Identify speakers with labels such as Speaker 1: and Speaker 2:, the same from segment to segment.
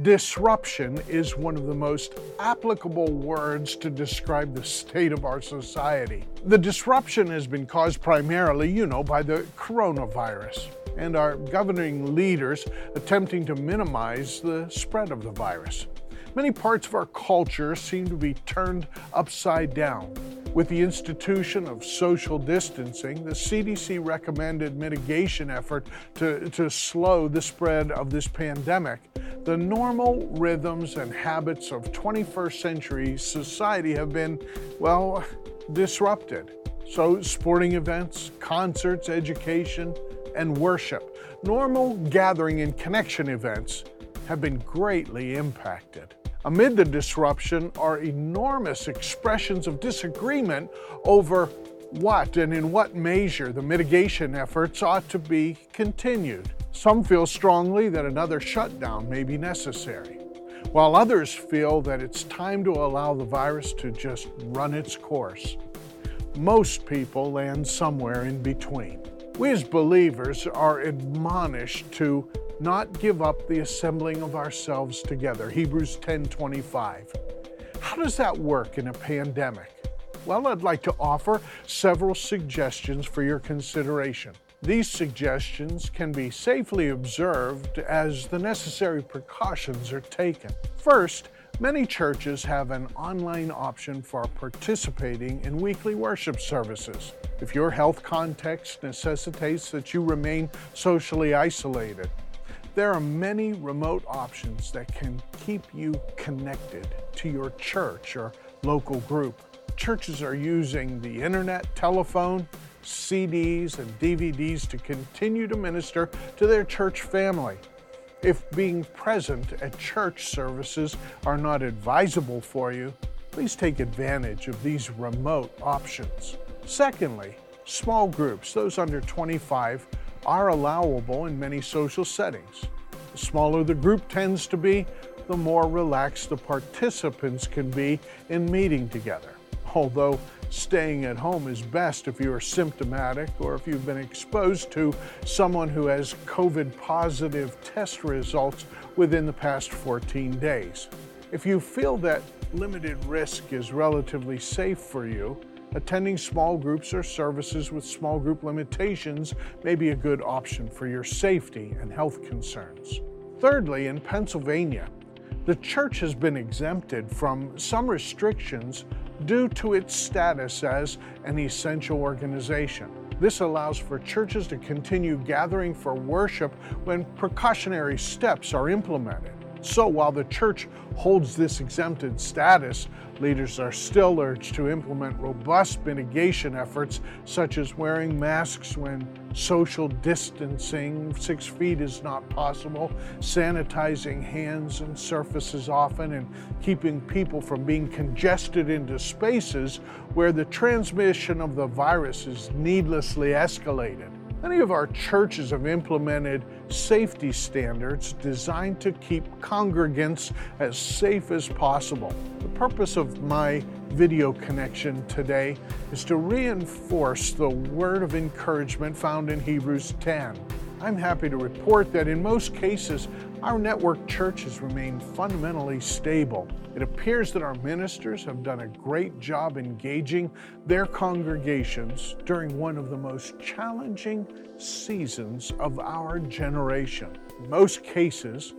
Speaker 1: Disruption is one of the most applicable words to describe the state of our society. The disruption has been caused primarily, you know, by the coronavirus and our governing leaders attempting to minimize the spread of the virus. Many parts of our culture seem to be turned upside down. With the institution of social distancing, the CDC recommended mitigation effort to, to slow the spread of this pandemic. The normal rhythms and habits of 21st century society have been, well, disrupted. So, sporting events, concerts, education, and worship, normal gathering and connection events have been greatly impacted. Amid the disruption are enormous expressions of disagreement over what and in what measure the mitigation efforts ought to be continued. Some feel strongly that another shutdown may be necessary, while others feel that it's time to allow the virus to just run its course. Most people land somewhere in between. We as believers are admonished to not give up the assembling of ourselves together. Hebrews 10:25. How does that work in a pandemic? Well, I'd like to offer several suggestions for your consideration. These suggestions can be safely observed as the necessary precautions are taken. First, Many churches have an online option for participating in weekly worship services. If your health context necessitates that you remain socially isolated, there are many remote options that can keep you connected to your church or local group. Churches are using the internet, telephone, CDs, and DVDs to continue to minister to their church family. If being present at church services are not advisable for you, please take advantage of these remote options. Secondly, small groups, those under 25, are allowable in many social settings. The smaller the group tends to be, the more relaxed the participants can be in meeting together. Although staying at home is best if you are symptomatic or if you've been exposed to someone who has COVID positive test results within the past 14 days. If you feel that limited risk is relatively safe for you, attending small groups or services with small group limitations may be a good option for your safety and health concerns. Thirdly, in Pennsylvania, the church has been exempted from some restrictions due to its status as an essential organization. This allows for churches to continue gathering for worship when precautionary steps are implemented. So while the church holds this exempted status, leaders are still urged to implement robust mitigation efforts such as wearing masks when social distancing, six feet is not possible, sanitizing hands and surfaces often, and keeping people from being congested into spaces where the transmission of the virus is needlessly escalated. Many of our churches have implemented safety standards designed to keep congregants as safe as possible. The purpose of my video connection today is to reinforce the word of encouragement found in Hebrews 10. I'm happy to report that in most cases, our network churches remain fundamentally stable. It appears that our ministers have done a great job engaging their congregations during one of the most challenging seasons of our generation. In most cases,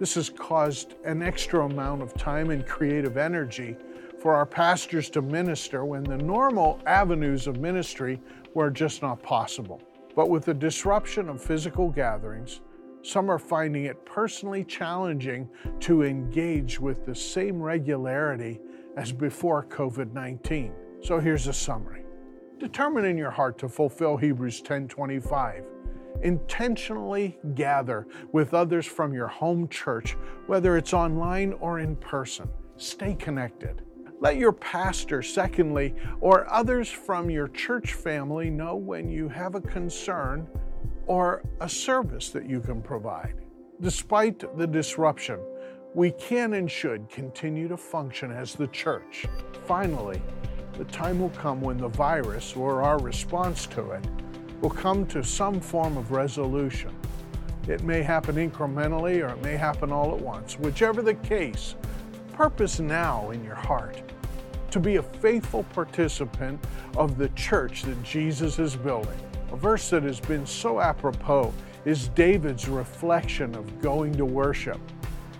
Speaker 1: this has caused an extra amount of time and creative energy for our pastors to minister when the normal avenues of ministry were just not possible. But with the disruption of physical gatherings, some are finding it personally challenging to engage with the same regularity as before COVID 19. So here's a summary. Determine in your heart to fulfill Hebrews 10:25. Intentionally gather with others from your home church, whether it's online or in person. Stay connected. Let your pastor, secondly, or others from your church family know when you have a concern or a service that you can provide. Despite the disruption, we can and should continue to function as the church. Finally, the time will come when the virus or our response to it will come to some form of resolution. It may happen incrementally or it may happen all at once. Whichever the case, purpose now in your heart to be a faithful participant of the church that Jesus is building. A verse that has been so apropos is David's reflection of going to worship.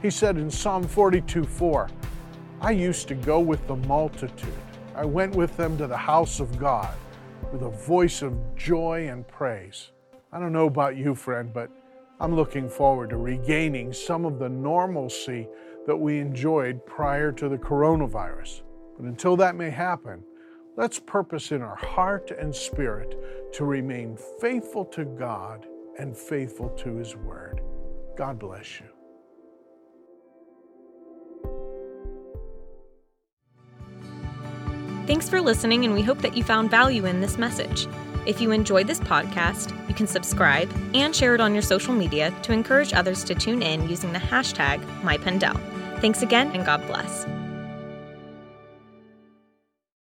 Speaker 1: He said in Psalm 42 4, I used to go with the multitude. I went with them to the house of God with a voice of joy and praise. I don't know about you, friend, but I'm looking forward to regaining some of the normalcy that we enjoyed prior to the coronavirus. But until that may happen, let's purpose in our heart and spirit to remain faithful to God and faithful to His Word. God bless you.
Speaker 2: Thanks for listening, and we hope that you found value in this message. If you enjoyed this podcast, you can subscribe and share it on your social media to encourage others to tune in using the hashtag MyPendel. Thanks again, and God bless.